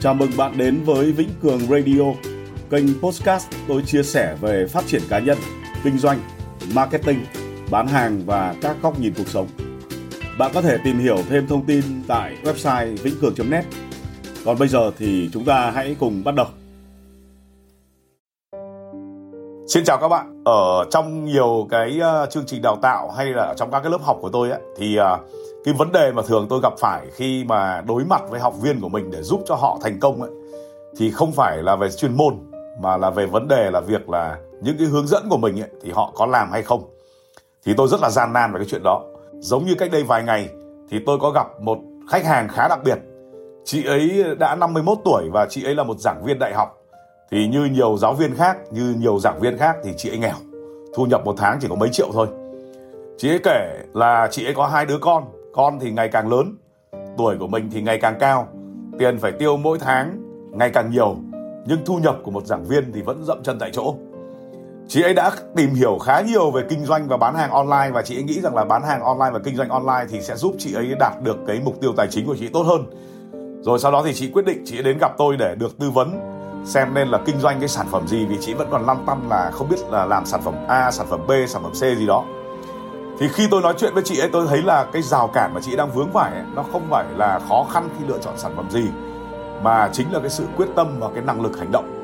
Chào mừng bạn đến với Vĩnh Cường Radio, kênh podcast tôi chia sẻ về phát triển cá nhân, kinh doanh, marketing, bán hàng và các góc nhìn cuộc sống. Bạn có thể tìm hiểu thêm thông tin tại website vĩnh net Còn bây giờ thì chúng ta hãy cùng bắt đầu. Xin chào các bạn. Ở trong nhiều cái ờ, chương trình đào tạo hay là trong các cái lớp học của tôi ấy, thì ờ, cái vấn đề mà thường tôi gặp phải khi mà đối mặt với học viên của mình để giúp cho họ thành công ấy thì không phải là về chuyên môn mà là về vấn đề là việc là những cái hướng dẫn của mình ấy, thì họ có làm hay không. Thì tôi rất là gian nan về cái chuyện đó. Giống như cách đây vài ngày thì tôi có gặp một khách hàng khá đặc biệt. Chị ấy đã 51 tuổi và chị ấy là một giảng viên đại học thì như nhiều giáo viên khác, như nhiều giảng viên khác thì chị ấy nghèo. Thu nhập một tháng chỉ có mấy triệu thôi. Chị ấy kể là chị ấy có hai đứa con. Con thì ngày càng lớn, tuổi của mình thì ngày càng cao. Tiền phải tiêu mỗi tháng ngày càng nhiều, nhưng thu nhập của một giảng viên thì vẫn dậm chân tại chỗ. Chị ấy đã tìm hiểu khá nhiều về kinh doanh và bán hàng online và chị ấy nghĩ rằng là bán hàng online và kinh doanh online thì sẽ giúp chị ấy đạt được cái mục tiêu tài chính của chị tốt hơn. Rồi sau đó thì chị quyết định chị ấy đến gặp tôi để được tư vấn xem nên là kinh doanh cái sản phẩm gì vì chị vẫn còn lăn tăn là không biết là làm sản phẩm A, sản phẩm B, sản phẩm C gì đó. Thì khi tôi nói chuyện với chị ấy tôi thấy là cái rào cản mà chị đang vướng phải ấy, nó không phải là khó khăn khi lựa chọn sản phẩm gì mà chính là cái sự quyết tâm và cái năng lực hành động.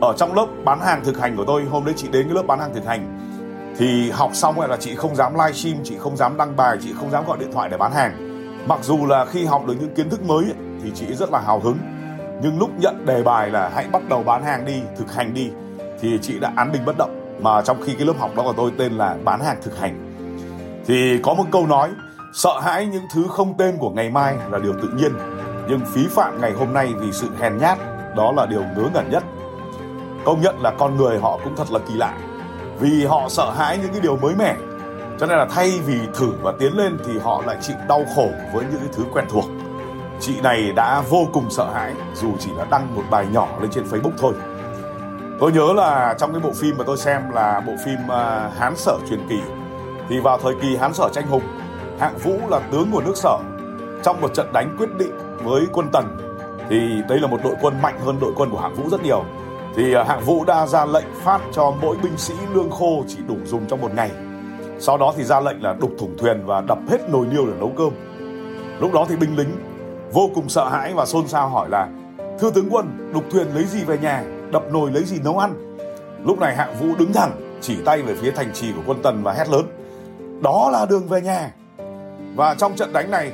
Ở trong lớp bán hàng thực hành của tôi hôm đấy chị đến cái lớp bán hàng thực hành thì học xong rồi là chị không dám livestream chị không dám đăng bài chị không dám gọi điện thoại để bán hàng. Mặc dù là khi học được những kiến thức mới ấy, thì chị rất là hào hứng nhưng lúc nhận đề bài là hãy bắt đầu bán hàng đi, thực hành đi, thì chị đã án bình bất động. Mà trong khi cái lớp học đó của tôi tên là bán hàng thực hành. Thì có một câu nói, sợ hãi những thứ không tên của ngày mai là điều tự nhiên, nhưng phí phạm ngày hôm nay vì sự hèn nhát, đó là điều ngớ ngẩn nhất. Công nhận là con người họ cũng thật là kỳ lạ, vì họ sợ hãi những cái điều mới mẻ. Cho nên là thay vì thử và tiến lên thì họ lại chịu đau khổ với những cái thứ quen thuộc chị này đã vô cùng sợ hãi dù chỉ là đăng một bài nhỏ lên trên facebook thôi tôi nhớ là trong cái bộ phim mà tôi xem là bộ phim ờ, hán sở truyền kỳ thì vào thời kỳ Hán Sở tranh hùng, Hạng Vũ là tướng của nước Sở trong một trận đánh quyết định với quân Tần thì đây là một đội quân mạnh hơn đội quân của Hạng Vũ rất nhiều. Thì ờ, Hạng Vũ đã ra lệnh phát cho mỗi binh sĩ lương khô chỉ đủ dùng trong một ngày. Sau đó thì ra lệnh là đục thủng thuyền và đập hết nồi niêu để nấu cơm. Lúc đó thì binh lính vô cùng sợ hãi và xôn xao hỏi là Thưa tướng quân, đục thuyền lấy gì về nhà, đập nồi lấy gì nấu ăn? Lúc này Hạng Vũ đứng thẳng, chỉ tay về phía thành trì của quân Tần và hét lớn đó là đường về nhà. Và trong trận đánh này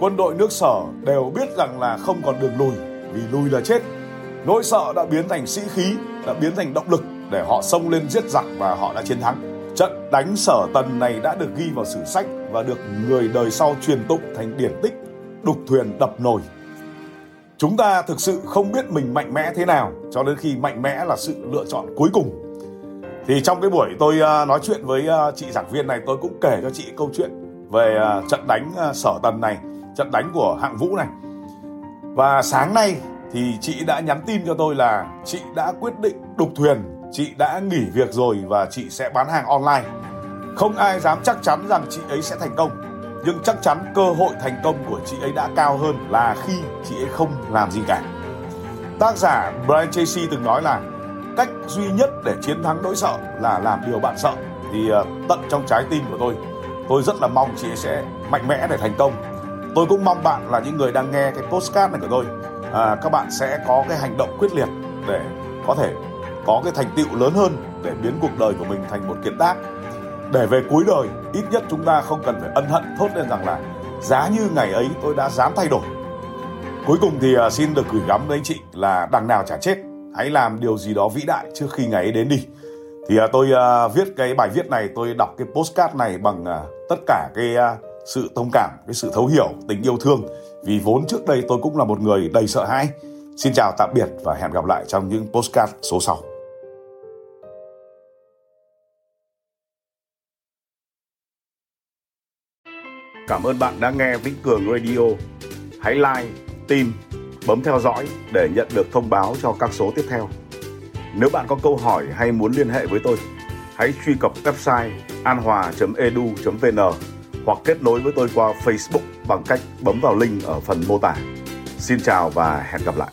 quân đội nước sở đều biết rằng là không còn đường lùi vì lùi là chết. Nỗi sợ đã biến thành sĩ khí đã biến thành động lực để họ xông lên giết giặc và họ đã chiến thắng. Trận đánh sở tần này đã được ghi vào sử sách và được người đời sau truyền tụng thành điển tích đục thuyền đập nồi. Chúng ta thực sự không biết mình mạnh mẽ thế nào cho đến khi mạnh mẽ là sự lựa chọn cuối cùng. Thì trong cái buổi tôi à, nói chuyện với à, chị giảng viên này, tôi cũng kể cho chị câu chuyện về à, trận đánh sở tần này, trận đánh của hạng vũ này. Và sáng nay thì chị đã nhắn tin cho tôi là chị đã quyết định đục thuyền, chị đã nghỉ việc rồi và chị sẽ bán hàng online. Không ai dám chắc chắn rằng chị ấy sẽ thành công nhưng chắc chắn cơ hội thành công của chị ấy đã cao hơn là khi chị ấy không làm gì cả. Tác giả Brian Tracy từng nói là cách duy nhất để chiến thắng nỗi sợ là làm điều bạn sợ. Thì ờ, tận trong trái tim của tôi tôi rất là mong chị ấy sẽ mạnh mẽ để thành công. Tôi cũng mong bạn là những người đang nghe cái postcard này của tôi à, các bạn sẽ có cái hành động quyết liệt để có thể có cái thành tựu lớn hơn để biến cuộc đời của mình thành một kiệt tác để về cuối đời, ít nhất chúng ta không cần phải ân hận thốt lên rằng là, giá như ngày ấy tôi đã dám thay đổi. Cuối cùng thì à, xin được gửi gắm với anh chị là đằng nào chả chết, hãy làm điều gì đó vĩ đại trước khi ngày ấy đến đi. Thì à, tôi à, viết cái bài viết này, tôi đọc cái postcard này bằng tất cả cái sự thông cảm, cái sự thấu hiểu, tình yêu thương. Vì vốn trước đây tôi cũng là một người đầy sợ hãi. Xin chào, tạm biệt và hẹn gặp lại trong những postcard số sau. Cảm ơn bạn đã nghe Vĩnh Cường Radio. Hãy like, tin bấm theo dõi để nhận được thông báo cho các số tiếp theo. Nếu bạn có câu hỏi hay muốn liên hệ với tôi, hãy truy cập website anhòa.edu.vn hoặc kết nối với tôi qua Facebook bằng cách bấm vào link ở phần mô tả. xin chào và hẹn gặp lại